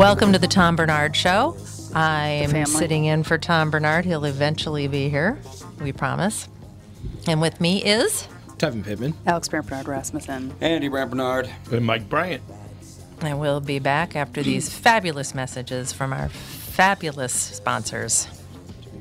Welcome to the Tom Barnard Show. I am sitting in for Tom Barnard. He'll eventually be here, we promise. And with me is, Tevin Pittman. Alex Barnard Rasmussen. Andy Brant Barnard. And Mike Bryant. and we'll be back after these fabulous messages from our fabulous sponsors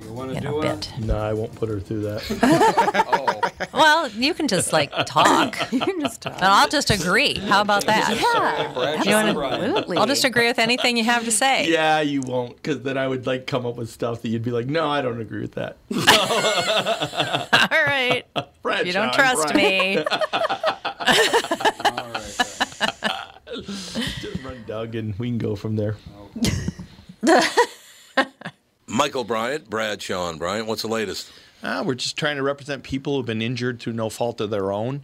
You want to in do a bit. No, I won't put her through that. Oh, Well, you can just like talk, You can just talk. and I'll just agree. How about that? Yeah, Brad, You wanna- Brian. absolutely. I'll just agree with anything you have to say. yeah, you won't, because then I would like come up with stuff that you'd be like, no, I don't agree with that. All right. Brad, You don't trust me. All right. Just run Doug, and we can go from there. Michael Bryant, Bradshaw and Bryant. What's the latest? Uh, we're just trying to represent people who've been injured through no fault of their own.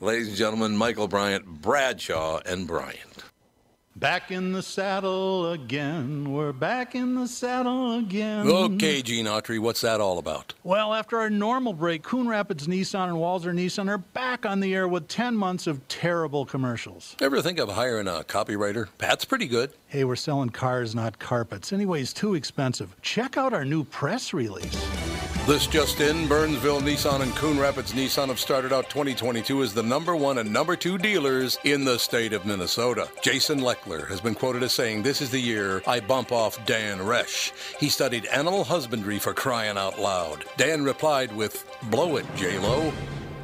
Ladies and gentlemen, Michael Bryant, Bradshaw, and Bryant. Back in the saddle again. We're back in the saddle again. Okay, Gene Autry, what's that all about? Well, after our normal break, Coon Rapids Nissan and Walzer Nissan are back on the air with 10 months of terrible commercials. Ever think of hiring a copywriter? Pat's pretty good. Hey, we're selling cars, not carpets. Anyways, too expensive. Check out our new press release. This just in, Burnsville Nissan and Coon Rapids Nissan have started out 2022 as the number one and number two dealers in the state of Minnesota. Jason Leckler has been quoted as saying, This is the year I bump off Dan Resch. He studied animal husbandry for crying out loud. Dan replied with, Blow it, J-Lo.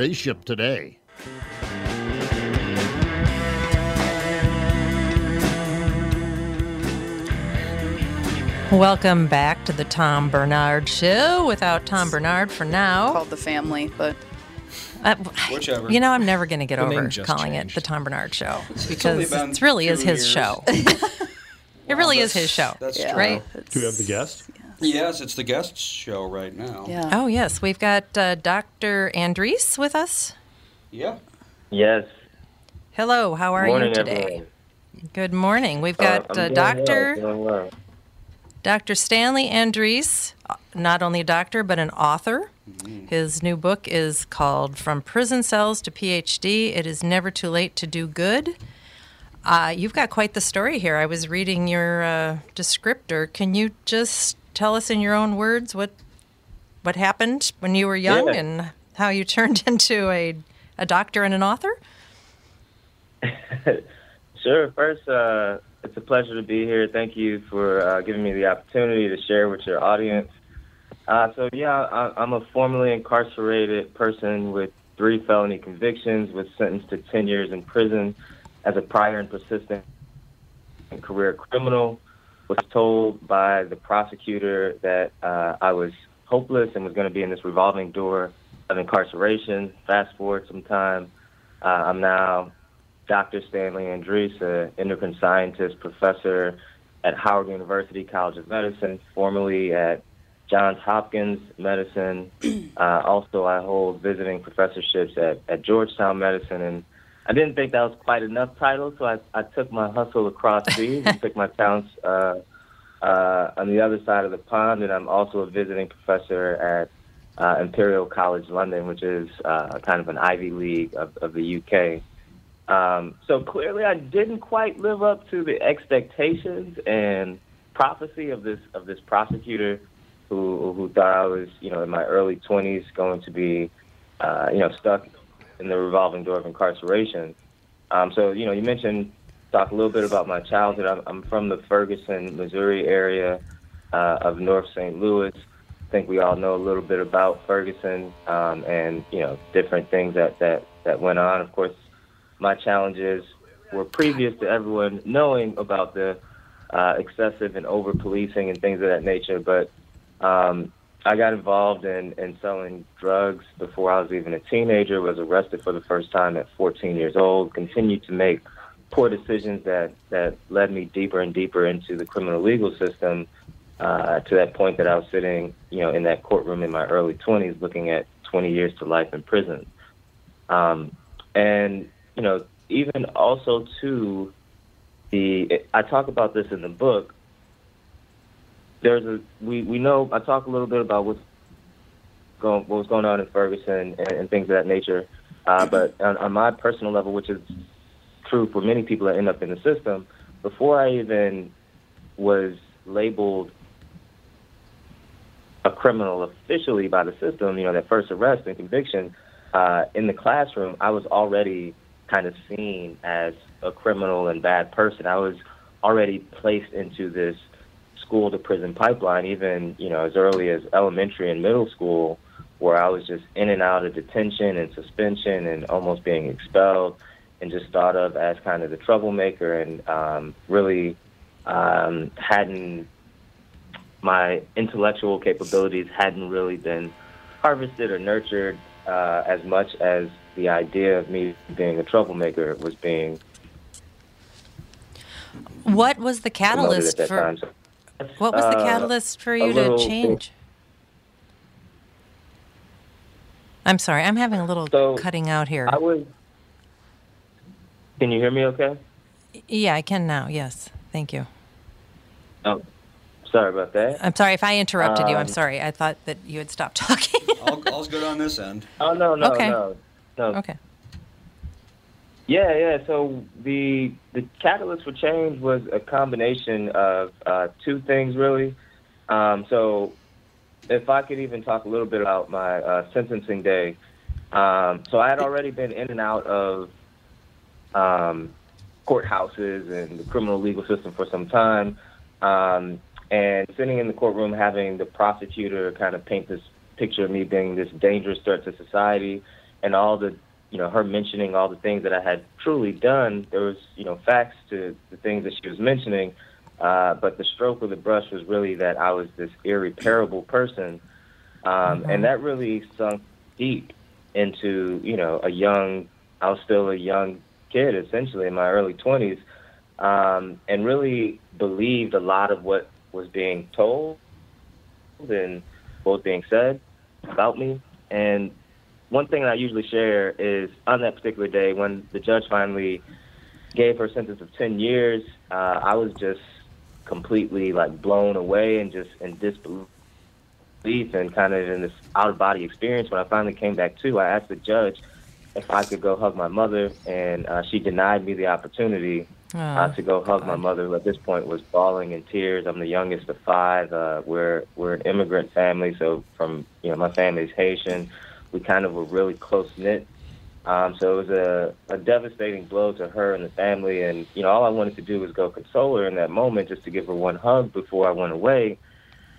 They ship today. Welcome back to the Tom Barnard Show. Without Tom Barnard for now. Called the family, but Uh, Whichever. You know, I'm never going to get The over calling changed. it the Tom Bernard Show because been it really is his years. show. it really is his show, That's yeah. true. right? Do we have the guest? Yes, it's the guest show right now. Yeah. Oh yes, we've got uh, Dr. Andrisse with us. Yeah. Yes. Hello, how are Morning, you today? everyone. Good morning. We've Uh, got I'm uh, Doctor Well, well. Dr. Stanley Andrisse, uh, not only a doctor but an author. His new book is called From Prison Cells to PhD. It is never too late to do good. Uh, you've got quite the story here. I was reading your uh, descriptor. Can you just tell us in your own words what what happened when you were young Yeah. and how you turned into a a doctor and an author? Sure. First, uh, it's a pleasure to be here. Thank you for uh, giving me the opportunity to share with your audience. Uh, so, yeah, I, I'm a formerly incarcerated person with three felony convictions, was sentenced to 10 years in prison as a prior and persistent career criminal. Was told by the prosecutor that uh, I was hopeless and was going to be in this revolving door of incarceration. Fast forward some time, uh, I'm now Dr. Stanley Andrisse, an endocrine scientist professor at Howard University College of Medicine, formerly at Johns Hopkins Medicine. Uh, also, I hold visiting professorships at, at Georgetown Medicine, and I didn't think that was quite enough titles, so I, I took my hustle across seas and took my talents uh, uh, on the other side of the pond, and I'm also a visiting professor at uh, Imperial College London, which is uh, kind of an Ivy League of, of the UK. Um, so clearly, I didn't quite live up to the expectations and prophecy of this of this prosecutor who who thought I was, you know, in my early 20s going to be, uh, you know, stuck in the revolving door of incarceration. Um, so, you know, you mentioned talk a little bit about my childhood. I'm, I'm from the Ferguson, Missouri area uh, of North St. Louis. I think we all know a little bit about Ferguson um, and you know different things that that that went on. Of course, my challenges were previous to everyone knowing about the uh, excessive and over policing and things of that nature. But um, I got involved in, in selling drugs before I was even a teenager. Was arrested for the first time at 14 years old. Continued to make poor decisions that that led me deeper and deeper into the criminal legal system. Uh, to that point that I was sitting, you know, in that courtroom in my early 20s, looking at 20 years to life in prison. Um, and you know, even also to the, I talk about this in the book. There's a we we know I talk a little bit about what's going what was going on in Ferguson and, and things of that nature. Uh, but on, on my personal level, which is true for many people that end up in the system, before I even was labeled a criminal officially by the system, you know, that first arrest and conviction, uh, in the classroom, I was already kind of seen as a criminal and bad person. I was already placed into this school to prison pipeline, even, you know, as early as elementary and middle school, where I was just in and out of detention and suspension and almost being expelled and just thought of as kind of the troublemaker and um, really um, hadn't my intellectual capabilities hadn't really been harvested or nurtured uh, as much as the idea of me being a troublemaker was being What was the catalyst for time. So what was the uh, catalyst for you to little- change? I'm sorry, I'm having a little So, cutting out here. I was. Can you hear me? Okay. yeah, I can now. Yes, thank you. Oh, sorry about that. I'm sorry if I interrupted you. I'm Um, sorry. I thought that you had stopped talking. All, all's good on this end. Oh no no Okay. no no. okay. Yeah, yeah. So the the catalyst for change was a combination of uh, two things, really. Um, so, if I could even talk a little bit about my uh, sentencing day. Um, so I had already been in and out of um, courthouses and the criminal legal system for some time, um, and sitting in the courtroom having the prosecutor kind of paint this picture of me being this dangerous threat to society, and all the you know, her mentioning all the things that I had truly done, there was, you know, facts to the things that she was mentioning. Uh, but the stroke of the brush was really that I was this irreparable person. Um, And that really sunk deep into, you know, a young, I was still a young kid, essentially, in my early 20s, um, and really believed a lot of what was being told and what was being said about me. And one thing that I usually share is on that particular day when the judge finally gave her a sentence of 10 years, uh, I was just completely like blown away and just in disbelief and kind of in this out of body experience. When I finally came back to, I asked the judge if I could go hug my mother, and uh, she denied me the opportunity uh, Oh, to go hug my mother, who at this point was bawling in tears. I'm the youngest of five. Uh, we're we're an immigrant family, so from you know my family's Haitian. We kind of were really close knit. Um, so it was a, a devastating blow to her and the family. And you know, all I wanted to do was go console her in that moment, just to give her one hug before I went away.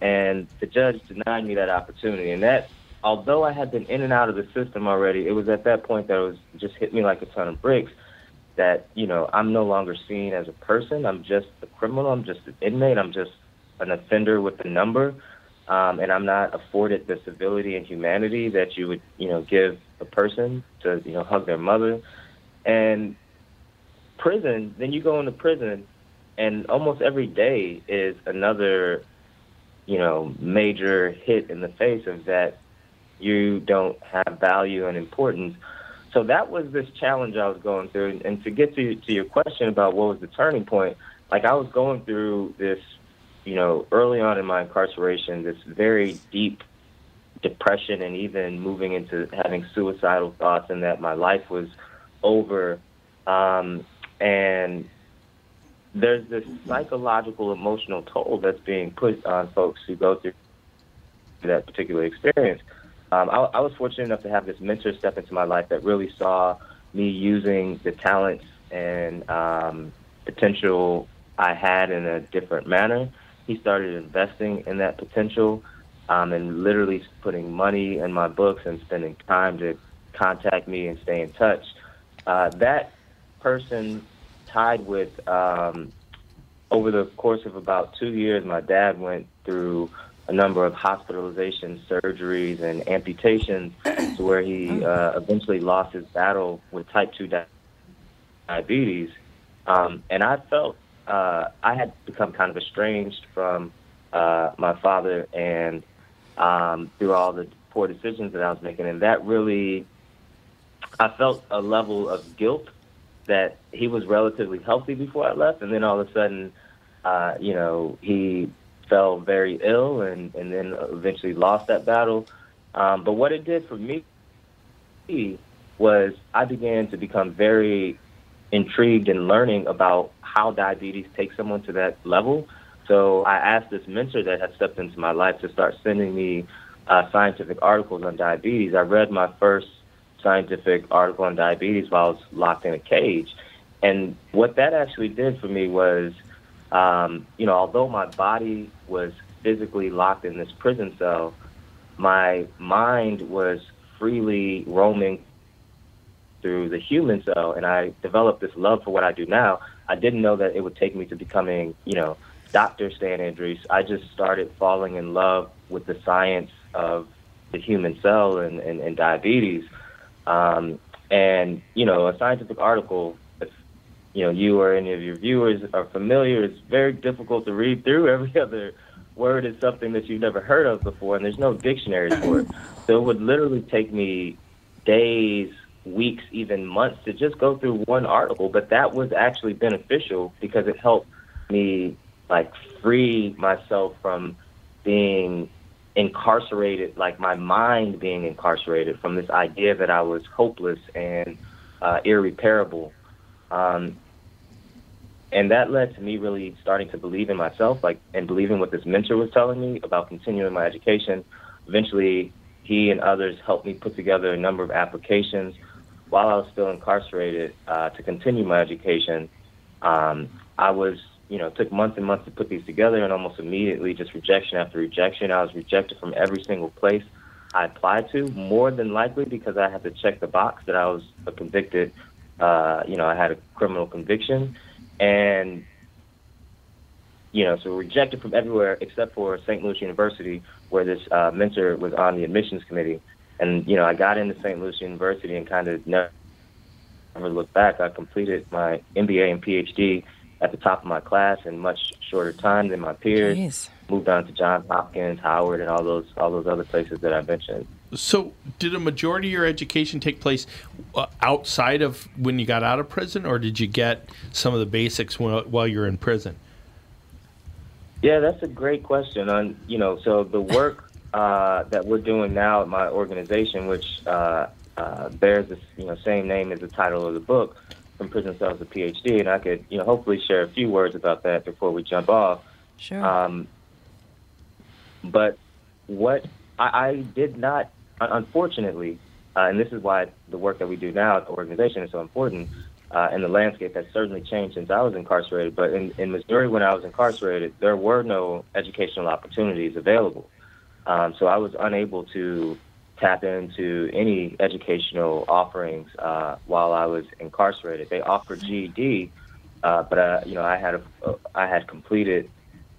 And the judge denied me that opportunity. And that, although I had been in and out of the system already, it was at that point that it was just hit me like a ton of bricks that you know I'm no longer seen as a person. I'm just a criminal. I'm just an inmate. I'm just an offender with a number, um, and I'm not afforded the civility and humanity that you would you know give a person to you know hug their mother. And prison, then you go into prison, and almost every day is another, you know, major hit in the face of that you don't have value and importance. So that was this challenge I was going through. And, to get to to your question about what was the turning point, like I was going through this, you know, early on in my incarceration, this very deep depression and even moving into having suicidal thoughts and that my life was over. Um, and there's this psychological, emotional toll that's being put on folks who go through that particular experience. Um, I, I was fortunate enough to have this mentor step into my life that really saw me using the talents and um, potential I had in a different manner. He started investing in that potential um, and literally putting money in my books and spending time to contact me and stay in touch. Uh, that person tied with um, over the course of about two years, my dad went through a number of hospitalizations, surgeries, and amputations to where he uh, eventually lost his battle with type 2 diabetes. Um, and I felt uh, I had become kind of estranged from uh, my father and um, through all the poor decisions that I was making. And that really, I felt a level of guilt that he was relatively healthy before I left. And then all of a sudden, uh, you know, he fell very ill and, and then eventually lost that battle. Um, but what it did for me was I began to become very intrigued in learning about how diabetes takes someone to that level. So I asked this mentor that had stepped into my life to start sending me uh, scientific articles on diabetes. I read my first scientific article on diabetes while I was locked in a cage. And what that actually did for me was, um, you know, although my body was physically locked in this prison cell, my mind was freely roaming through the human cell, and I developed this love for what I do now. I didn't know that it would take me to becoming, you know, Dr. Stan Andrisse. I just started falling in love with the science of the human cell and, and, and diabetes. Um, and, you know, a scientific article, if, you know, you or any of your viewers are familiar, it's very difficult to read through. Every other word is something that you've never heard of before, and there's no dictionary for it. So it would literally take me days, weeks, even months to just go through one article. But that was actually beneficial because it helped me like free myself from being incarcerated, like my mind being incarcerated from this idea that I was hopeless and uh, irreparable. Um, and that led to me really starting to believe in myself, like, and believing what this mentor was telling me about continuing my education. Eventually, he and others helped me put together a number of applications while I was still incarcerated uh, to continue my education. Um, I was, you know, took months and months to put these together, and almost immediately, just rejection after rejection. I was rejected from every single place I applied to, more than likely because I had to check the box that I was a convicted, uh, you know, I had a criminal conviction, and you know, so rejected from everywhere except for St. Louis University, where this uh, mentor was on the admissions committee. And you know, I got into St. Louis University and kind of never, never looked back. I completed my MBA and PhD at the top of my class in much shorter time than my peers. Jeez. Moved on to Johns Hopkins, Howard, and all those all those other places that I mentioned. So, did a majority of your education take place uh, outside of when you got out of prison, or did you get some of the basics while, while you're in prison? Yeah, that's a great question. On you know, so the work uh, that we're doing now at my organization, which uh, uh, bears the you know same name as the title of the book, from prison cells to PhD, and I could you know hopefully share a few words about that before we jump off. Sure. Um, but what I, I did not, unfortunately, uh, and this is why the work that we do now at the organization is so important, uh, and the landscape has certainly changed since I was incarcerated. But in, in Missouri, when I was incarcerated, there were no educational opportunities available. Um, so I was unable to tap into any educational offerings uh, while I was incarcerated. They offered GED, uh, but uh, you know I had a, I had completed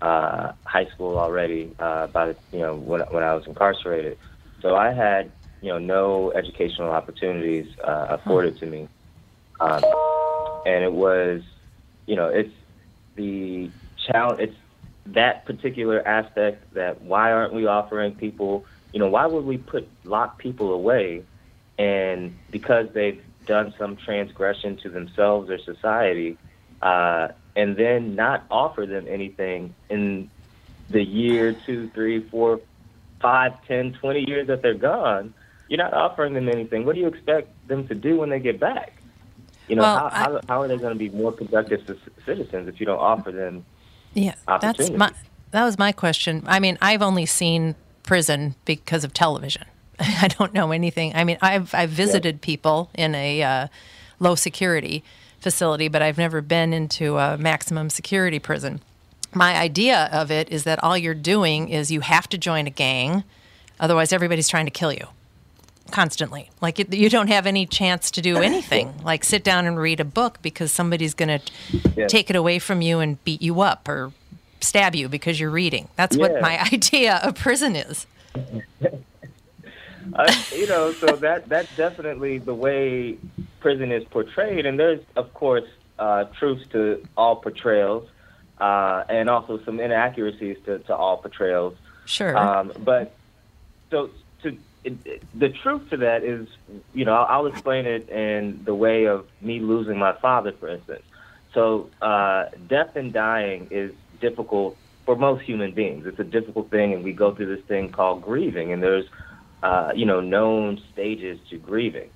uh, high school already uh, by the, you know when when I was incarcerated. So I had you know no educational opportunities uh, afforded to me. Um, and it was, you know, it's the challenge. It's that particular aspect that why aren't we offering people? You know, why would we put lock people away, and because they've done some transgression to themselves or society, uh, and then not offer them anything in the year, two, three, four, five, ten, twenty years that they're gone, you're not offering them anything. What do you expect them to do when they get back? You know, Well, how, I- how, how are they going to be more productive c- citizens if you don't offer them? Yeah, that's my that was my question. I mean, I've only seen prison because of television. I don't know anything. I mean, I've I've visited people in a uh, low security facility, but I've never been into a maximum security prison. My idea of it is that all you're doing is you have to join a gang, otherwise everybody's trying to kill you constantly. Like it, you don't have any chance to do anything, like sit down and read a book because somebody's going to Yeah. take it away from you and beat you up or stab you because you're reading. That's what my idea of prison is. uh, you know, so that that's definitely the way prison is portrayed, and there's of course uh, truths to all portrayals, uh, and also some inaccuracies to, to all portrayals. Sure. Um, but so the truth to that is, you know, I'll, I'll explain it in the way of me losing my father, for instance. So uh, death and dying is difficult for most human beings. It's a difficult thing, and we go through this thing called grieving, and there's, uh, you know, known stages to grieving.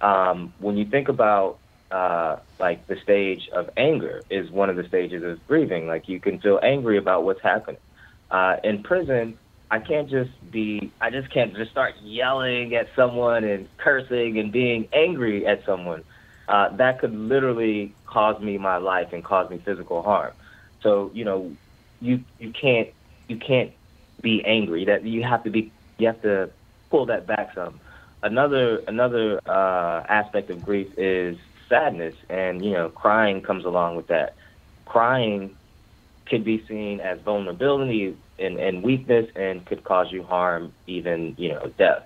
Um, when you think about uh, like the stage of anger is one of the stages of grieving. Like you can feel angry about what's happening. Uh, in prison, I can't just be, I just can't just start yelling at someone and cursing and being angry at someone. Uh, that could literally cause me my life and cause me physical harm. So, you know, you, you can't, you can't be angry that you have to be, you have to pull that back some. Another, another, uh, aspect of grief is sadness and, you know, crying comes along with that. Crying could be seen as vulnerability and, and weakness and could cause you harm, even, you know, death.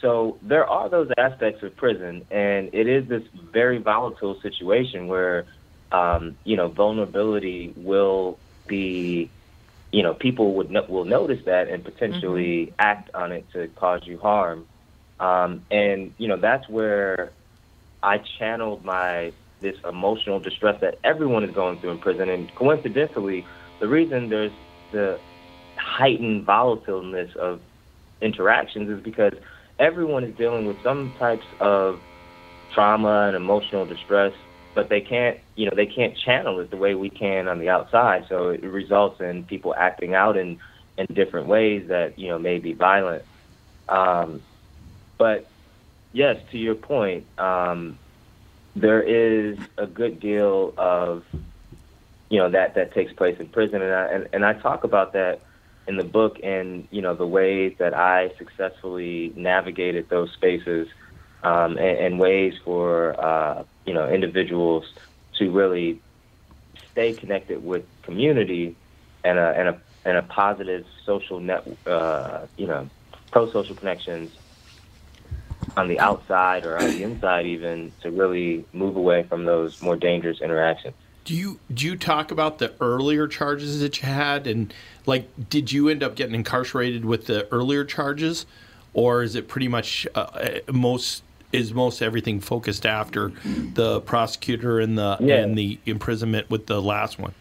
So there are those aspects of prison, and it is this very volatile situation where, um, you know, vulnerability will be, you know, people would no- will notice that and potentially act on it to cause you harm, um, and you know that's where I channeled my this emotional distress that everyone is going through in prison, and coincidentally, the reason there's the heightened volatileness of interactions is because everyone is dealing with some types of trauma and emotional distress, but they can't, you know, they can't channel it the way we can on the outside. So it results in people acting out in in different ways that you know may be violent. Um, but yes, to your point, um, there is a good deal of you know that that takes place in prison, and I and, and I talk about that in the book and you know the ways that I successfully navigated those spaces um, and, and ways for uh, you know individuals to really stay connected with community and a and a and a positive social net uh, you know pro social connections on the outside or on the inside even to really move away from those more dangerous interactions. Do you do you talk about the earlier charges that you had, and like, did you end up getting incarcerated with the earlier charges, or is it pretty much uh, most is most everything focused after the prosecutor and the Yeah. and the imprisonment with the last one?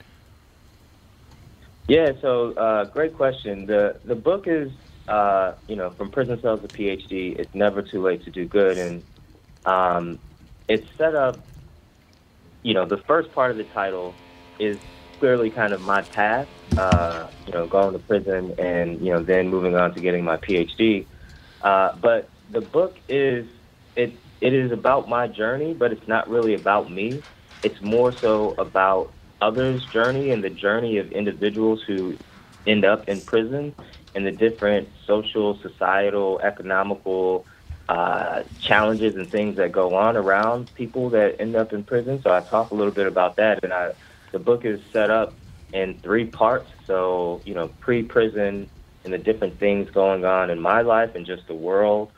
Yeah, so uh, great question. The the book is uh, you know from prison cells to PhD. It's never too late to do good, and um, it's set up. You know, the first part of the title is clearly kind of my path. Uh, you know, going to prison and you know then moving on to getting my PhD. Uh, but the book is it it is about my journey, but it's not really about me. It's more so about others' journey and the journey of individuals who end up in prison and the different social, societal, economical uh, challenges and things that go on around people that end up in prison. So I talk a little bit about that, and I, the book is set up in three parts. So you know, pre-prison and the different things going on in my life and just the world.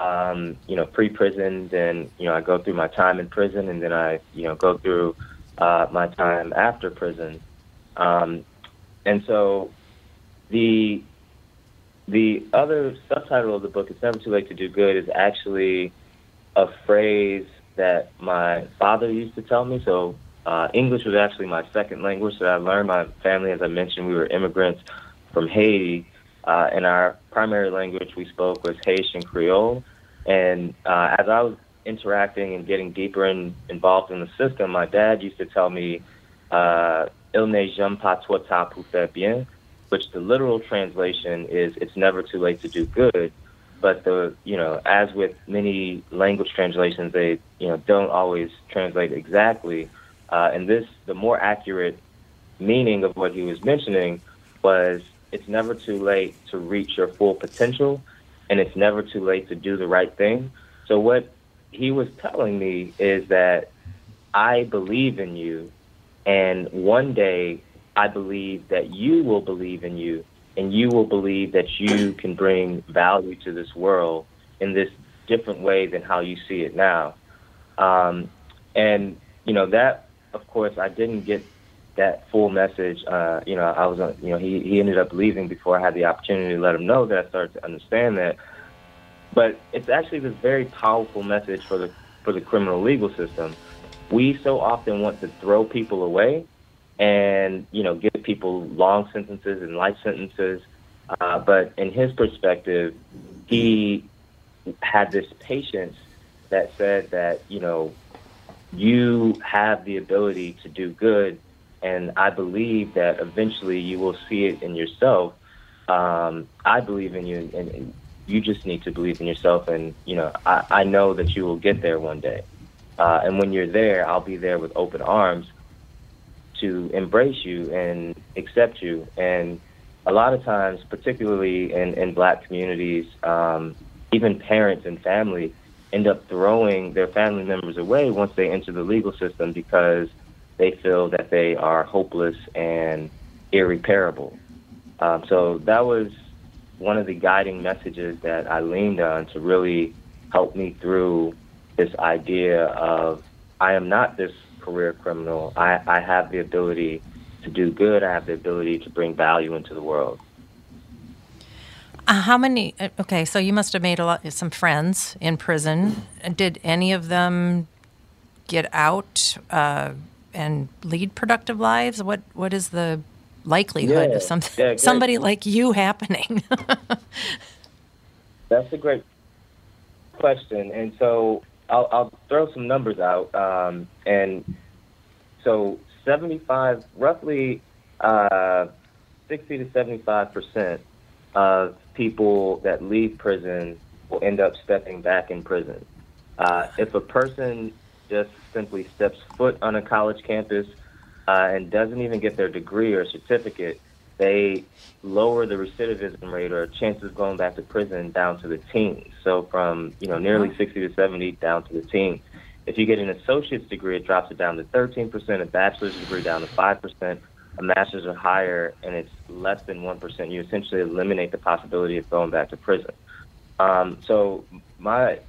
um, you know, pre-prison, then you know, I go through my time in prison, and then I, you know, go through uh, my time after prison. Um, and so, the the other subtitle of the book, "It's Never Too Late to Do Good," is actually a phrase that my father used to tell me. So, uh, English was actually my second language that I learned. My family, as I mentioned, we were immigrants from Haiti, uh, and our primary language we spoke was Haitian Creole. And uh, as I was interacting and getting deeper in, involved in the system, my dad used to tell me, uh, "Il n'est jamais pas trop tard pour faire bien," which the literal translation is "It's never too late to do good." But the you know, as with many language translations, they you know don't always translate exactly. Uh, and this, the more accurate meaning of what he was mentioning was it's never too late to reach your full potential, and it's never too late to do the right thing. So what he was telling me is that I believe in you, and one day I believe that you will believe in you, and you will believe that you can bring value to this world in this different way than how you see it now. Um, and you know that, of course, I didn't get that full message. Uh, you know, I was, uh, you know, he he ended up leaving before I had the opportunity to let him know that I started to understand that. But it's actually this very powerful message for the for the criminal legal system. We so often want to throw people away, and you know, give people long sentences and life sentences. Uh, but in his perspective, he had this patience that said that you know you have the ability to do good and I believe that eventually you will see it in yourself. Um, I believe in you, and, and you just need to believe in yourself. And you know, I, I know that you will get there one day. Uh, and when you're there, I'll be there with open arms to embrace you and accept you. And a lot of times, particularly in, in black communities, um, even parents and family end up throwing their family members away once they enter the legal system because they feel that they are hopeless and irreparable. Um, so that was one of the guiding messages that I leaned on to really help me through this idea of I am not this career criminal. I, I have the ability to do good. I have the ability to bring value into the world. Uh, how many? uh, Okay, so you must have made a lot, some friends in prison. Did any of them get out uh, and lead productive lives? What What is the likelihood Yeah, of some, yeah, somebody like you happening? That's a great question. And so I'll, I'll throw some numbers out. Um, and so 75, roughly uh, 60 to 75 percent of people that leave prison will end up stepping back in prison. Uh, if a person just simply steps foot on a college campus uh, and doesn't even get their degree or certificate, they lower the recidivism rate or chances of going back to prison down to the teens. So from you know nearly 60 to 70 down to the teens. If you get an associate's degree, it drops it down to 13%, a bachelor's degree down to 5%, a master's or higher, and it's less than 1%. You essentially eliminate the possibility of going back to prison. Um, so my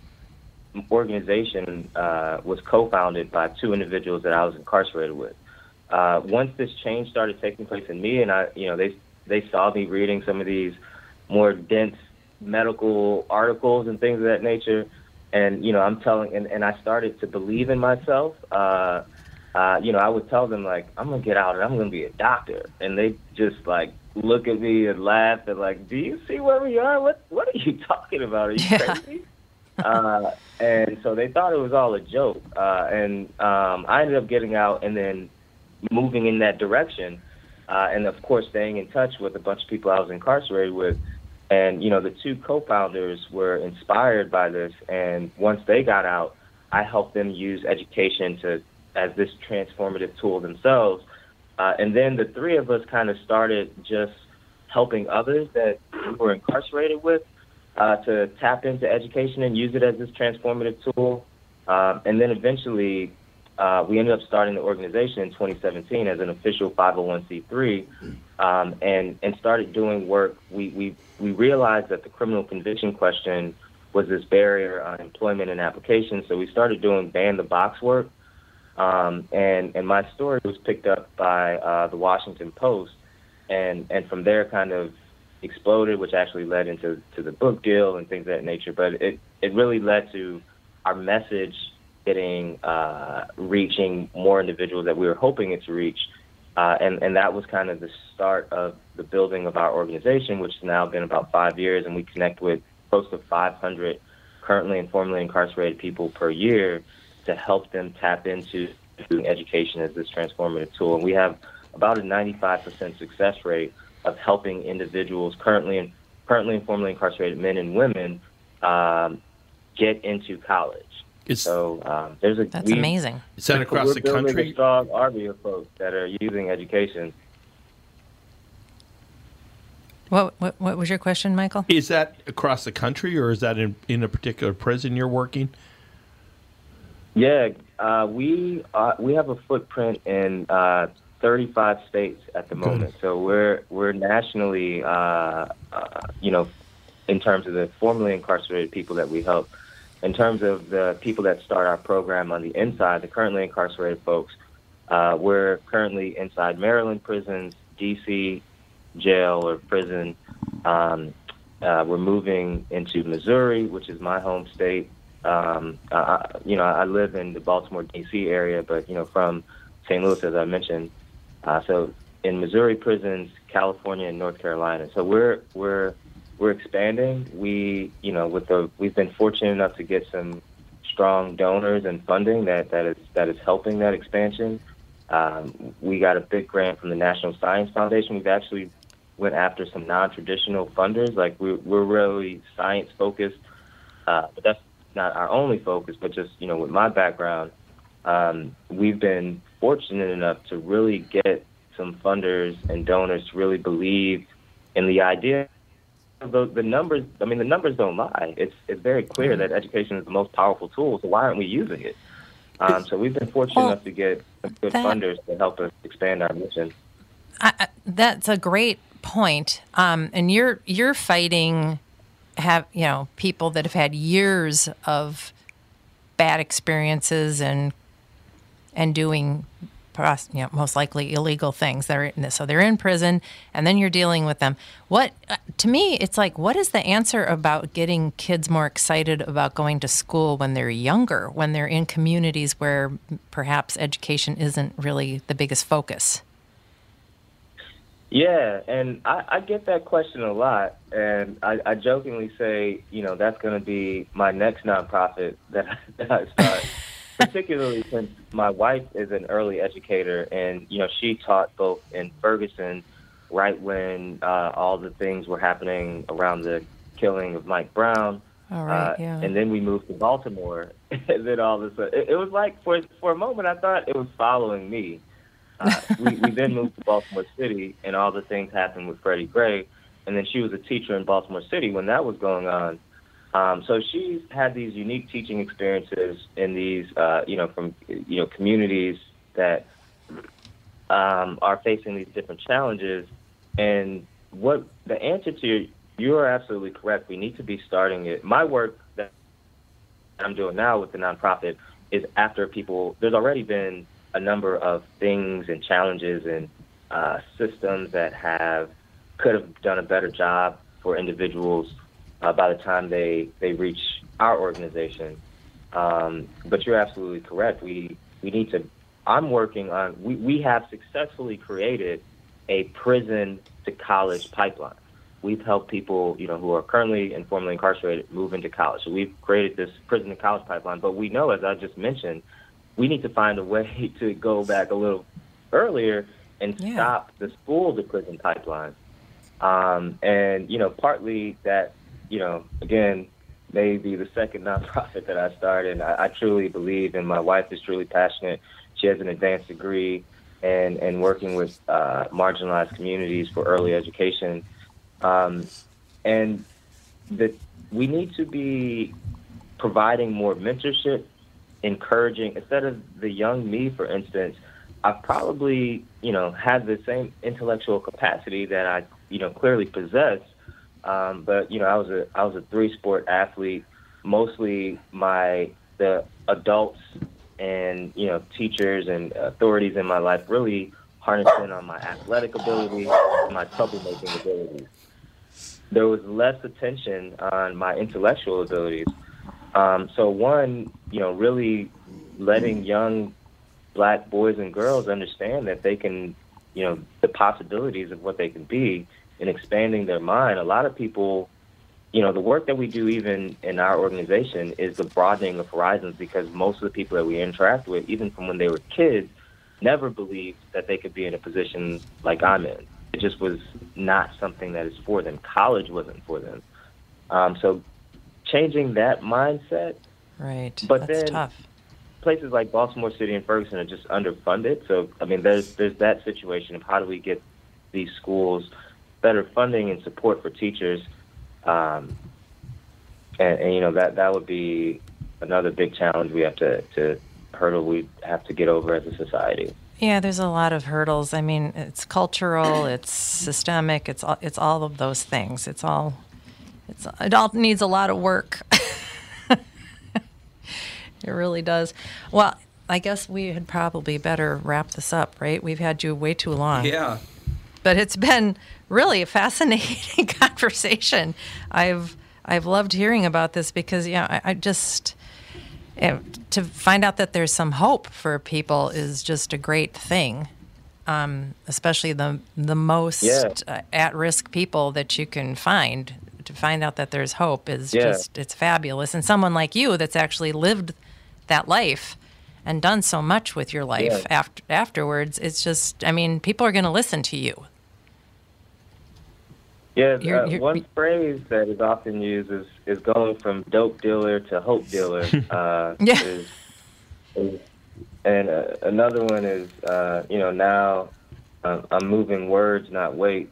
organization uh, was co-founded by two individuals that I was incarcerated with. Uh, once this change started taking place in me, and I, you know, they they saw me reading some of these more dense medical articles and things of that nature, and you know, I'm telling, and, and I started to believe in myself. Uh, uh, you know, I would tell them like, I'm gonna get out and I'm gonna be a doctor, and they just like look at me and laugh and like, Do you see where we are? What What are you talking about? Are you Yeah. crazy? uh, and so they thought it was all a joke. Uh, and um, I ended up getting out and then moving in that direction. Uh, and of course, staying in touch with a bunch of people I was incarcerated with. And, you know, the two co founders were inspired by this. And once they got out, I helped them use education to as this transformative tool themselves. Uh, and then the three of us kind of started just helping others that we were incarcerated with uh, to tap into education and use it as this transformative tool. Um, and then eventually, uh, we ended up starting the organization in 2017 as an official 501c3, um, and and started doing work. We we we realized that the criminal conviction question was this barrier on employment and application. So we started doing ban the box work, um, and and my story was picked up by uh, the Washington Post, and and from there kind of exploded, which actually led into to the book deal and things of that nature. But it it really led to our message getting uh, reaching more individuals that we were hoping it to reach. Uh, and, and that was kind of the start of the building of our organization, which has now been about five years, and we connect with close to 500 currently and formerly incarcerated people per year to help them tap into education as this transformative tool. And we have about a 95% success rate of helping individuals currently and currently and formerly incarcerated men and women um, get into college. Is, So um, there's a That's we- amazing. is that across we're the building country? A strong army of folks that are using education. What, what what was your question, Michael? Is that across the country, or is that in, in a particular prison you're working? Yeah, uh, we uh, we have a footprint in uh, 35 states at the Good. moment. So we're we're nationally, uh, uh, you know, in terms of the formerly incarcerated people that we help. In terms of the people that start our program on the inside, the currently incarcerated folks, uh, we're currently inside Maryland prisons, D.C. jail or prison. Um, uh, we're moving into Missouri, which is my home state. Um, I, you know, I live in the Baltimore D.C. area, but you know, from St. Louis, as I mentioned. Uh, so in Missouri prisons, California, and North Carolina. So we're we're we're expanding. We you know with the we've been fortunate enough to get some strong donors and funding that that is that is helping that expansion. Um, we got a big grant from the National Science Foundation. We've actually went after some non-traditional funders. Like we're we're really science focused, uh, but that's not our only focus. But just you know, with my background, um, we've been fortunate enough to really get some funders and donors to really believe in the idea. The, the numbers, I mean, the numbers don't lie. It's it's very clear that education is the most powerful tool. So why aren't we using it? Um, so we've been fortunate Well, enough to get some good that- funders to help us expand our mission. I, I- that's a great point. Um, and you're you're fighting have you know people that have had years of bad experiences and and doing you know, most likely illegal things. They're in, so they're in prison, and then you're dealing with them. What uh, to me, it's like, what is the answer about getting kids more excited about going to school when they're younger, when they're in communities where perhaps education isn't really the biggest focus? Yeah, and I, I get that question a lot, and I, I jokingly say, you know, that's going to be my next nonprofit that I, that I start. Particularly since my wife is an early educator, and you know, she taught both in Ferguson, right when uh, all the things were happening around the killing of Mike Brown. All right, Uh, yeah. And then we moved to Baltimore, and then all of a sudden, it, it was like for for a moment I thought it was following me. Uh, we, we then moved to Baltimore City, and all the things happened with Freddie Gray. And then she was a teacher in Baltimore City when that was going on. Um, so she's had these unique teaching experiences in these, uh, you know, from you know communities that um, are facing these different challenges. And what the answer to your, you are absolutely correct. We need to be starting it. My work that I'm doing now with the nonprofit is after people. There's already been a number of things and challenges and uh, systems that have could have done a better job for individuals uh, by the time they they reach our organization. Um, but you're absolutely correct. We we need to. I'm working on. We we have successfully created a prison to college pipeline. We've helped people, you know, who are currently and formerly incarcerated move into college. So we've created this prison to college pipeline. But we know, as I just mentioned, we need to find a way to go back a little earlier and Yeah. stop the school to prison pipeline. Um, and you know, partly that, you know, again, maybe the second nonprofit that I started. I, I truly believe, and my wife is truly passionate. She has an advanced degree and and working with uh, marginalized communities for early education. Um, and that we need to be providing more mentorship, encouraging instead of the young me, for instance. I've probably, you know, had the same intellectual capacity that I, you know, clearly possess. Um, but you know, I was a I was a three sport athlete mostly my the adults and you know teachers and authorities in my life really harnessed in on my athletic ability, my troublemaking abilities. There was less attention on my intellectual abilities. Um, so one, you know, really letting young black boys and girls understand that they can, you know, the possibilities of what they can be and expanding their mind. A lot of people, you know, the work that we do even in our organization is the broadening of horizons because most of the people that we interact with, even from when they were kids, never believed that they could be in a position like I'm in. It just was not something that is for them. College wasn't for them. Um, so changing that mindset, Right. But That's then- tough. places like Baltimore City and Ferguson are just underfunded. So I mean, there's there's that situation of how do we get these schools better funding and support for teachers, um, and, and you know that that would be another big challenge we have to to hurdle we have to get over as a society. Yeah, there's a lot of hurdles. I mean, it's cultural, it's systemic, it's all, it's all of those things. It's all it's it all needs a lot of work. it really does. Well, I guess we had probably better wrap this up, right? We've had you way too long. Yeah. But it's been really a fascinating conversation. I've I've loved hearing about this because yeah, I, I just eh, to find out that there's some hope for people is just a great thing. Um, especially the the most Yeah. uh, at risk people that you can find. To find out that there's hope is Yeah. just it's fabulous. And someone like you that's actually lived that life and done so much with your life Yeah. after afterwards. It's just I mean people are going to listen to you. Yeah, You're- uh, you're- one phrase that is often used is, is going from dope dealer to hope dealer. Uh, Yeah. is, is, and uh, another one is, uh, you know, now um, I'm moving words, not weight.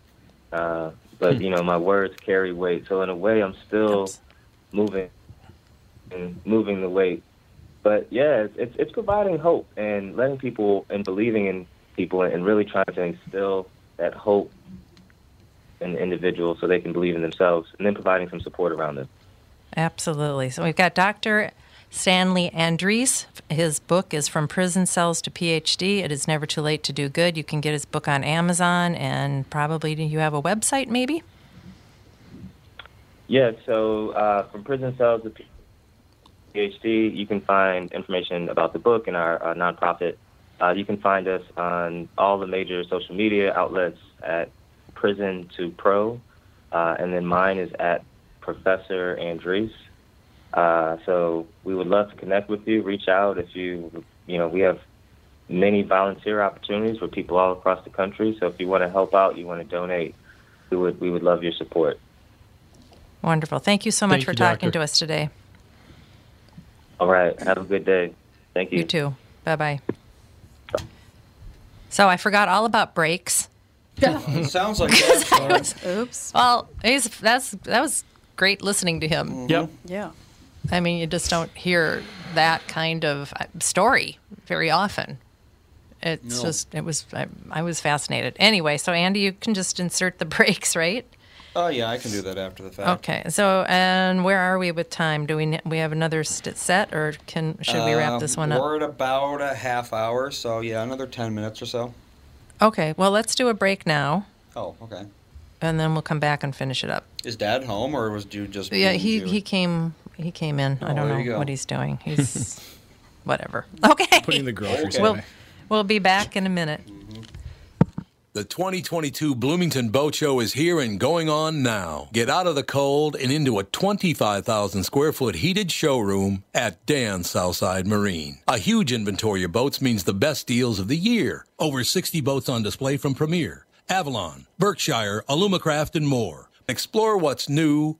Uh, but, you know, my words carry weight. So in a way, I'm still Abs- moving and moving the weight. But yeah, it's, it's, it's providing hope and letting people and believing in people and really trying to instill that hope in individuals so they can believe in themselves and then providing some support around them. Absolutely. So we've got Dr. Stanley Andrisse. His book is From Prison Cells to PhD. It is never too late to do good. You can get his book on Amazon and probably you have a website maybe? Yeah, so uh, from prison cells to PhD, you can find information about the book and our uh, nonprofit. Uh, you can find us on all the major social media outlets at Prison to Pro, uh, and then mine is at Professor Andrisse. Uh, so we would love to connect with you. Reach out if you, you know, we have many volunteer opportunities for people all across the country. So if you want to help out, you want to donate, we would we would love your support. Wonderful. Thank you so much Thank for you, talking Doctor. to us today. All right. Have a good day. Thank you. You too. Bye bye. So I forgot all about breaks. It sounds like that. Oops. Well, he's, that's that was great listening to him. Yep. Yeah. I mean, you just don't hear that kind of uh, story very often. It's No. just it was I, I was fascinated. Anyway, so Andy, you can just insert the breaks, right? Oh yeah, I can do that after the fact. Okay. So, and where are we with time? Do we we have another st- set, or can should we wrap Uh, this one up? We're at about a half hour, so yeah, another ten minutes or so. Okay. Well, let's do a break now, Oh, okay. and then we'll come back and finish it up. Is Dad home, or was you just? Yeah, being he you? he came he came in. Oh, I Oh, don't there you know go. what he's doing. He's whatever. Okay. Putting the groceries Okay. We'll away. we'll be back in a minute. The 2022 Bloomington Boat Show is here and going on now. Get out of the cold and into a 25,000 square foot heated showroom at Dan Southside Marine. A huge inventory of boats means the best deals of the year. Over 60 boats on display from Premier, Avalon, Berkshire, Alumacraft, and more. Explore what's new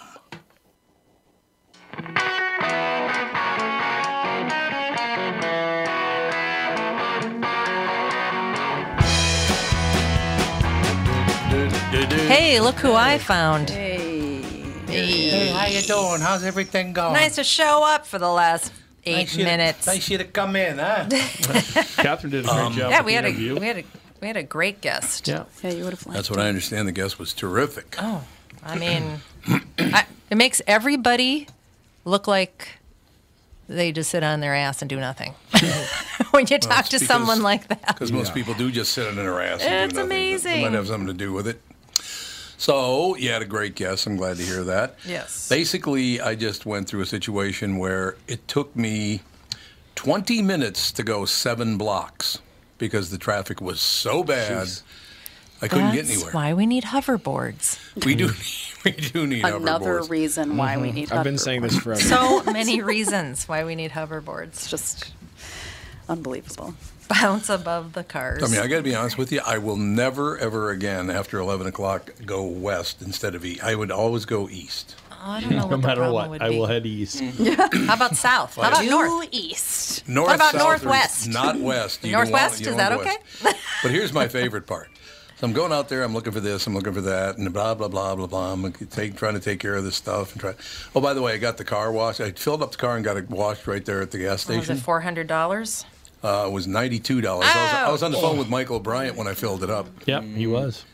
Hey, look who I found. Hey. Hey, how you doing? How's everything going? Nice to show up for the last eight Nice you to- minutes. nice you to come in, huh? Catherine did a great Um, job. yeah, we the had a we had a we had a great guest. Yeah. Yeah, you would have liked That's what I understand. The guest was terrific. Oh, I mean, I, it makes everybody look like they just sit on their ass and do nothing. when you Well, talk to because- someone like that, Because most people do just sit on their ass. and It's do nothing. It amazing. might have something to do with it. So you had a great guess. I'm glad to hear that. Yes. Basically, I just went through a situation where it took me 20 minutes to go seven blocks because the traffic was so bad. I couldn't get that's anywhere. why we need hoverboards. We do. We do need Another hoverboards. reason why we mm-hmm. need hoverboards. I've been saying this forever. So many reasons why we need hoverboards. It's just unbelievable. Bounce above the cars. I mean, I got to be honest with you. I will never, ever again after 11 o'clock go west instead of east. I would always go east. Oh, I don't know No what matter what, would I be. will head east. How about south? How about north? east. North, What about south, or northwest? Not west. You Northwest? want- you Is that okay? west. But here's my favorite part. So I'm going out there. I'm looking for this. I'm looking for that, and blah blah blah blah blah. I'm take, trying to take care of this stuff and try. Oh, by the way, I got the car washed. I filled up the car and got it washed right there at the gas What was station. it four hundred dollars? Uh, it was ninety-two dollars. I, was, I was on the Oh. phone with Michael Bryant when I filled it up. Yep, he was.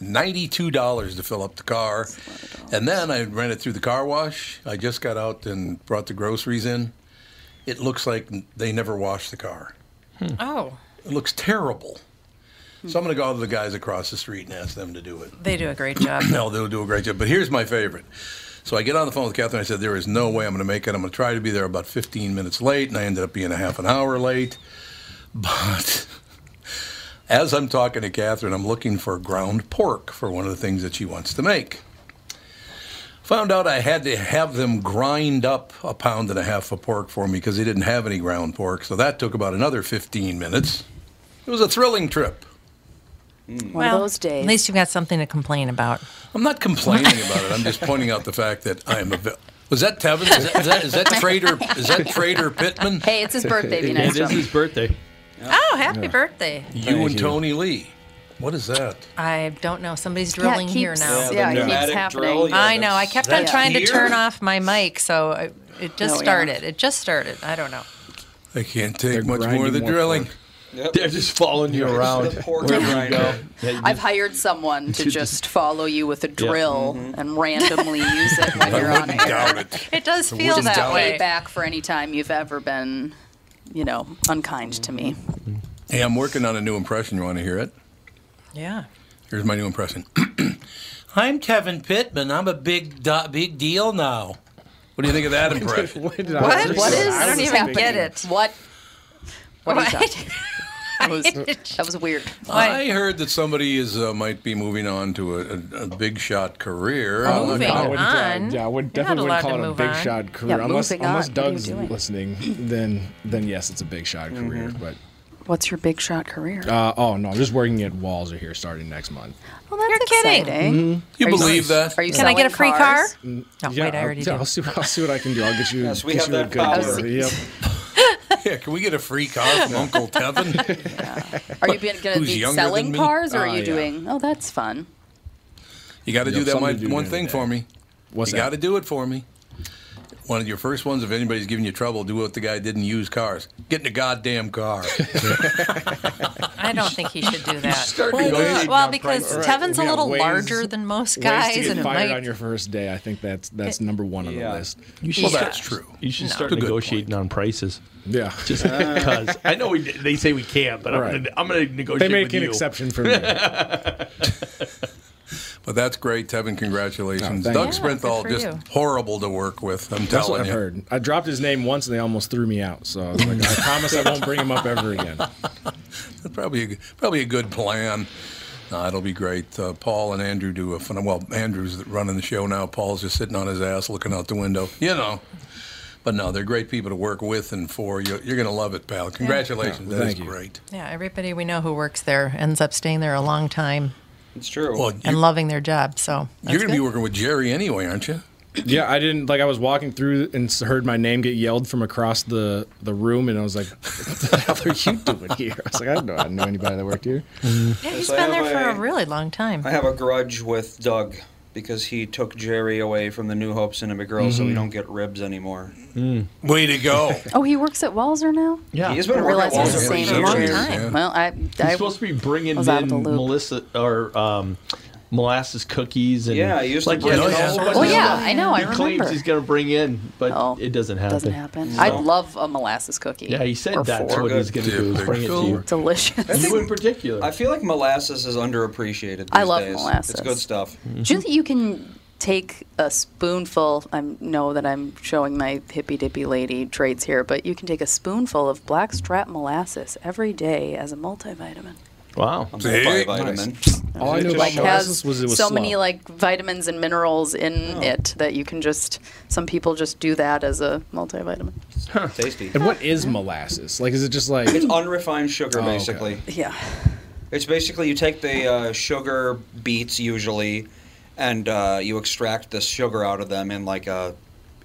Ninety-two dollars to fill up the car, and then I ran it through the car wash. I just got out and brought the groceries in. It looks like they never washed the car. Oh, It looks terrible. So I'm going to go to the guys across the street and ask them to do it. they do a great job. No, they'll do a great job. But here's my favorite. So I get on the phone with Catherine. I said, There is no way I'm going to make it. I'm going to try to be there about 15 minutes late. And I ended up being a half an hour late. But as I'm talking to Catherine, I'm looking for ground pork for one of the things that she wants to make. Found out I had to have them grind up a pound and a half of pork for me because they didn't have any ground pork. So that took about another 15 minutes. It was a thrilling trip. Mm. One of those days. At least you've got something to complain about. I'm not complaining about it. I'm just pointing out the fact that I am a. Was that Tevin? Is that, is that, is that Trader? Is that Trader Pittman? Hey, it's his birthday. Be It nice is to him. his birthday. Oh, happy birthday! You and Tony Lee. What is that? I don't know. Somebody's Yeah, drilling here now. Yeah, the it keeps happening. drill, yeah, I know. I kept on that's trying to turn off my mic, so I, it just Oh, yeah. started. It just started. I don't know. I can't take They're much more of the more drilling. pork. Yep. They're just following you around. Wherever you go. I've hired someone to just follow you with a drill Mm-hmm. and randomly use it when you're I on wouldn't air. doubt it. It does feel wouldn't that doubt way. Pay back for any time you've ever been, you know, unkind to me. Hey, I'm working on a new impression. You want to hear it? Yeah. Here's my new impression. I'm Kevin Pittman. I'm a big do- big deal now. What do you think of that impression? When did I- What? What is I don't even get it. What? What are What? talking That was, that was weird. I heard that somebody is uh, might be moving on to a, a, a big shot career. Oh, I'm moving I wouldn't, on. Uh, yeah, I would definitely wouldn't call it a big on. shot career. Yeah, unless unless on. What are you Doug's listening, then then yes, it's a big shot career. But What's your big shot career? uh, oh no, I'm just working at Walls Walser here starting next month. well, that's You're kidding. exciting. You Are believe that? Are you Can I get a free cars? car? No, yeah, wait, I I'll, already yeah, do. I'll see, I'll see what I can do. I'll get you. Yes, we get have you a that good power. deal. Yep. Yeah, can we get a free car from Uncle Tevin? Are you going to Who's be younger than selling me? cars, or are Ah, you yeah. doing? Oh, that's fun. You got to do that something my, to do one during thing the for me. What's you that? got to do it for me. One of your first ones, if anybody's giving you trouble, do what the guy didn't use cars. Get in a goddamn car. I don't think he should do that. Start Why not? negotiating Well, because prices. Right, Tevin's a we got little ways- larger than most Ways guys, to get and it fired might. on your first day. I think that's that's number one on Yeah. the list. You Well, that's true. You should No. start Good negotiating on prices. Yeah. Just because I know we, they say we can't, but Right. I'm gonna I'm gonna negotiate. They make an you. exception for me. But that's great, Tevin. Congratulations. Oh, Doug you. Yeah, Sprinthal, just you. horrible to work with. I'm That's telling what I've you. heard. I dropped his name once and they almost threw me out. So I was like, I promise I won't bring him up ever again. That's probably a, probably a good plan. No, it'll be great. Uh, Paul and Andrew do a fun. Well, Andrew's running the show now. Paul's just sitting on his ass looking out the window. You know. But no, they're great people to work with and for. You, you're going to love it, pal. Congratulations. Yeah, That is thank you. great. Yeah, everybody we know who works there ends up staying there a long time It's true. Well, and loving their job. So you're going to be working with Jerry anyway, aren't you? Yeah, I didn't like. I was walking through and heard my name get yelled from across the, the room, and I was like, "What the hell are you doing here?" I was like, "I don't know. I didn't know anybody that worked here." Yeah, he's So been there have for a a- really long time. I have a grudge with Doug because he took Jerry away from the New Hope Cinema Grill, so we don't get ribs anymore. Way to go. Oh, he works at Walser now. Yeah, he's been didn't working at it was the Walser for same a long time. Yeah. Well, I, He's supposed to be bringing was in. Melissa or um, molasses cookies and Yeah, he used to like bring yeah, in there's a all whole sorts bunch Well, yeah, I know, I he claims he's going to bring in, but Oh, it doesn't happen. doesn't happen. So- I'd love a molasses cookie. Yeah, he said that's four. what he's going to do is Good. bring it to you. Delicious. You in particular. I feel like molasses is underappreciated. These I love days. molasses. It's good stuff. Mm-hmm. Do you think you can take a spoonful? I know that I'm showing my hippy dippy lady traits here, but you can take a spoonful of blackstrap molasses every day as a multivitamin. Wow. A See? multivitamin. All I knew about Like has was it was so slow. many like vitamins and minerals in Oh. it that you can just. Some people just do that as a multivitamin. Huh. tasty. And what is molasses? Like, is it just like? It's unrefined sugar, Oh, okay. basically. Yeah. It's basically you take the uh, sugar beets usually, and uh, you extract the sugar out of them in like a.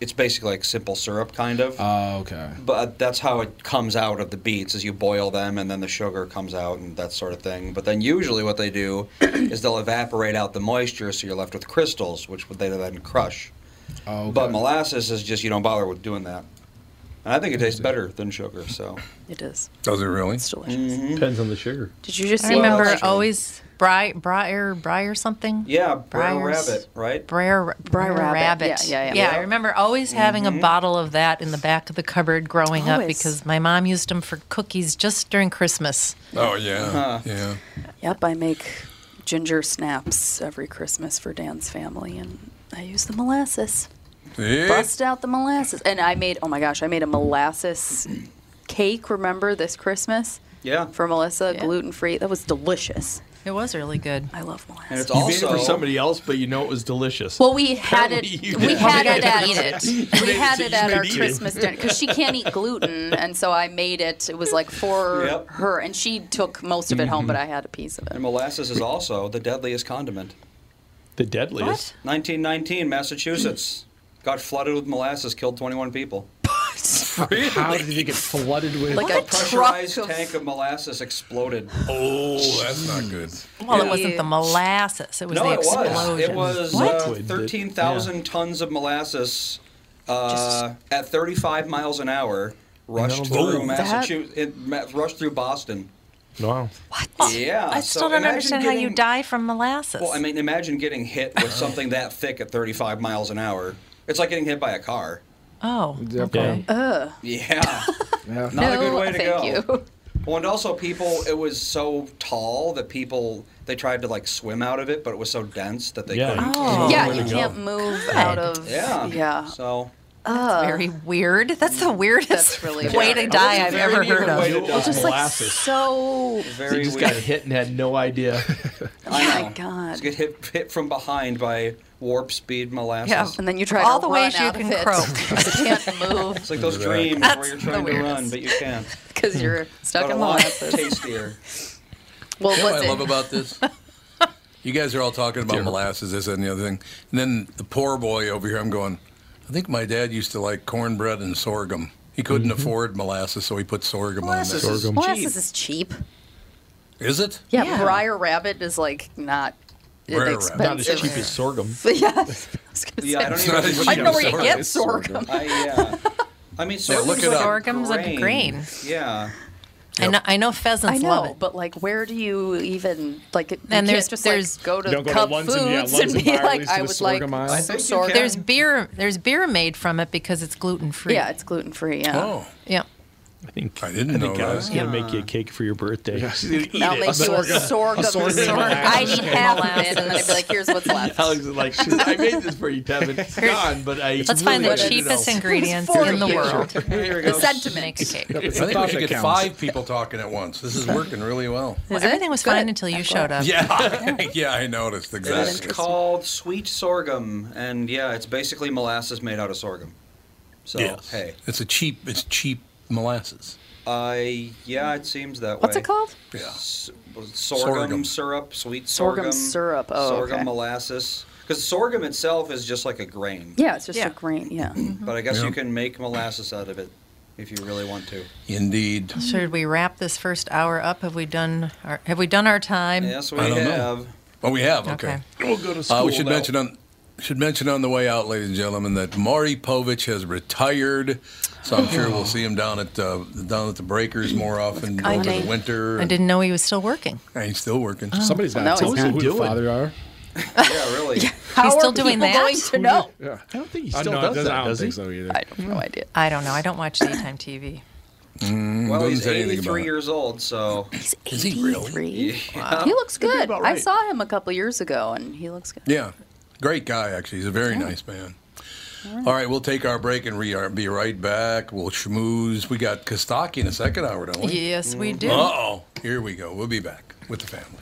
It's basically like simple syrup, kind of. Oh, okay. but that's how it comes out of the beets is you boil them and then the sugar comes out and that sort of thing but then usually what they do is they'll evaporate out the moisture so you're left with crystals which they then crush Oh, okay. but molasses is just you don't bother with doing that and i think it tastes better than sugar so It Does Does it really? It's delicious. Mm-hmm. Depends on the sugar. Did you just I see? remember Well, always Bri Briar Briar something. yeah brown Briars. rabbit right Briar, Briar Rabbit. rabbit. Yeah, yeah, yeah. Yeah, I Yeah. remember always having a mm-hmm. bottle of that in the back of the cupboard growing up Always. because my mom used them for cookies just during Christmas. Oh, yeah. Huh. Yeah. Yep, I make ginger snaps every Christmas for Dan's family, and I use the molasses. See? Bust out the molasses, and I made. Oh my gosh, I made a molasses cake. Remember this Christmas yeah for Melissa, Yeah. gluten free. That was delicious. It was really good. I love and molasses. it's You made it for somebody else, but you know it was delicious. Well, we had it. Apparently you We had You it at eat it. we had it at our. Christmas dinner because she can't eat gluten, and so I made it. It was like for Yep. her, and she took most of it home, but I had a piece of it. and it. molasses is also the deadliest condiment the deadliest. 1919 massachusetts got flooded with molasses killed 21 people How did it get flooded with? Like a a truck pressurized of tank of molasses exploded Oh, that's not good. Well, it wasn't the molasses; it was no, the it explosion. was. It was What? uh, Liquid that- 13,000 tons of molasses uh, at 35 miles an hour rushed That'll through do. Massachusetts. It ma- rushed through Boston. Wow. What yeah, I so still don't imagine understand how you getting- die from molasses. Well, I mean, imagine getting hit with something that thick at 35 miles an hour. It's like getting hit by a car. oh, Yeah. okay. Ugh. Yeah, Yeah. not a good way to thank go. you. Well, and also people, it was so tall that people they tried to like swim out of it, but it was so dense that they Yeah. couldn't. Oh. yeah, Where you can't go. move out of. Yeah. Yeah. So That's very weird. That's the weirdest That's really way to die I've ever heard of. Way to Well, die. just like Molasses. so. Very He just weird. got hit and had no idea. Oh my god. Just get hit, hit from behind by warp speed molasses. Yeah. And then you try All to the run ways you out can of it. croak. you can't move It's like those dreams That's where you're trying to run, but you can't. because you're stuck But a in lot molasses. tastier. Well, You know what's what I love about this? You guys are all talking about molasses, this and the other thing. And then the poor boy over here, I'm going, I think my dad used to like cornbread and sorghum. He couldn't Mm-hmm. afford molasses, so he put sorghum Molasses on is there. molasses is cheap. Is it? Yeah, Yeah. Briar Rabbit is like not Briar Rabbit. inexpensive. Not as cheap as sorghum. yeah, I was Yeah, say. I don't It's even know as what I cheap don't know where you get sorghum. I, yeah. I mean, Yeah, look sorghum's it like up. Sorghum's a grain. Yeah. I know, I know I pheasants know, love it. but like, where do you even like? You And there's- just there's- like go to Don't go to Cub and- yeah, Foods and and be like, I would like. I some think sorghum. There's beer. There's beer made from it because it's gluten free. yeah, it's gluten free. Yeah, Oh, Yeah. I think I didn't I think know I that. was gonna make you a cake for your birthday. I'll make A you a sorghum- sorghum. a sorghum sorghum. I need half of it, and then I'd be like, "Here's what's left." Alex is like, I made this for you, Tevin. It's gone, but I. Let's find the really wanted to cheapest ingredients in the world. Here we The sentiment. Make a cake. I think we thought should get five people talking at once. This is working really well. Well, everything was fine until you showed up. Yeah, yeah, I noticed exactly. It's called sweet sorghum, and yeah, it's basically molasses made out of sorghum. So Yes. hey, It's a cheap. It's cheap molasses. I yeah, it seems that way. What's it called? Yeah. S- sorghum, Sorghum. syrup, sweet Sorghum sorghum, syrup. Oh, sorghum okay. molasses. Because sorghum itself is just like a grain, Yeah, it's just Yeah. a grain. Yeah. but I guess Yeah. you can make molasses out of it if you really want to. Indeed. Should we wrap this first hour up? Have we done our Have we done our time? Yes, we I don't know. have. Oh, we have. Okay. Okay. We'll go to school. Uh, we should now. mention on should mention on the way out, ladies and gentlemen, that Maury Povich has retired. So I'm sure we'll see him down at uh, down at the Breakers more often I over the winter. I didn't know he was still working. And he's still working. Somebody's got to tell he's me not who the father are. Yeah, really. How He's still are doing people that? going to know? Yeah. I don't think he I still know, does doesn't- that, I don't does think he? so either. I have no idea. I don't know. I don't watch daytime TV. Mm, Well, doesn't he's say anything about 83 it. years old, so He's Is he really? 83. Yeah. He looks good. about I right. saw him a couple years ago, and he looks good. Yeah, great guy actually. He's a very nice man. All right, we'll take our break and are, be right back. We'll schmooze. We got Kostaki in the second hour, don't we? Yes, we do. Uh oh. Here we go. We'll be back with the family.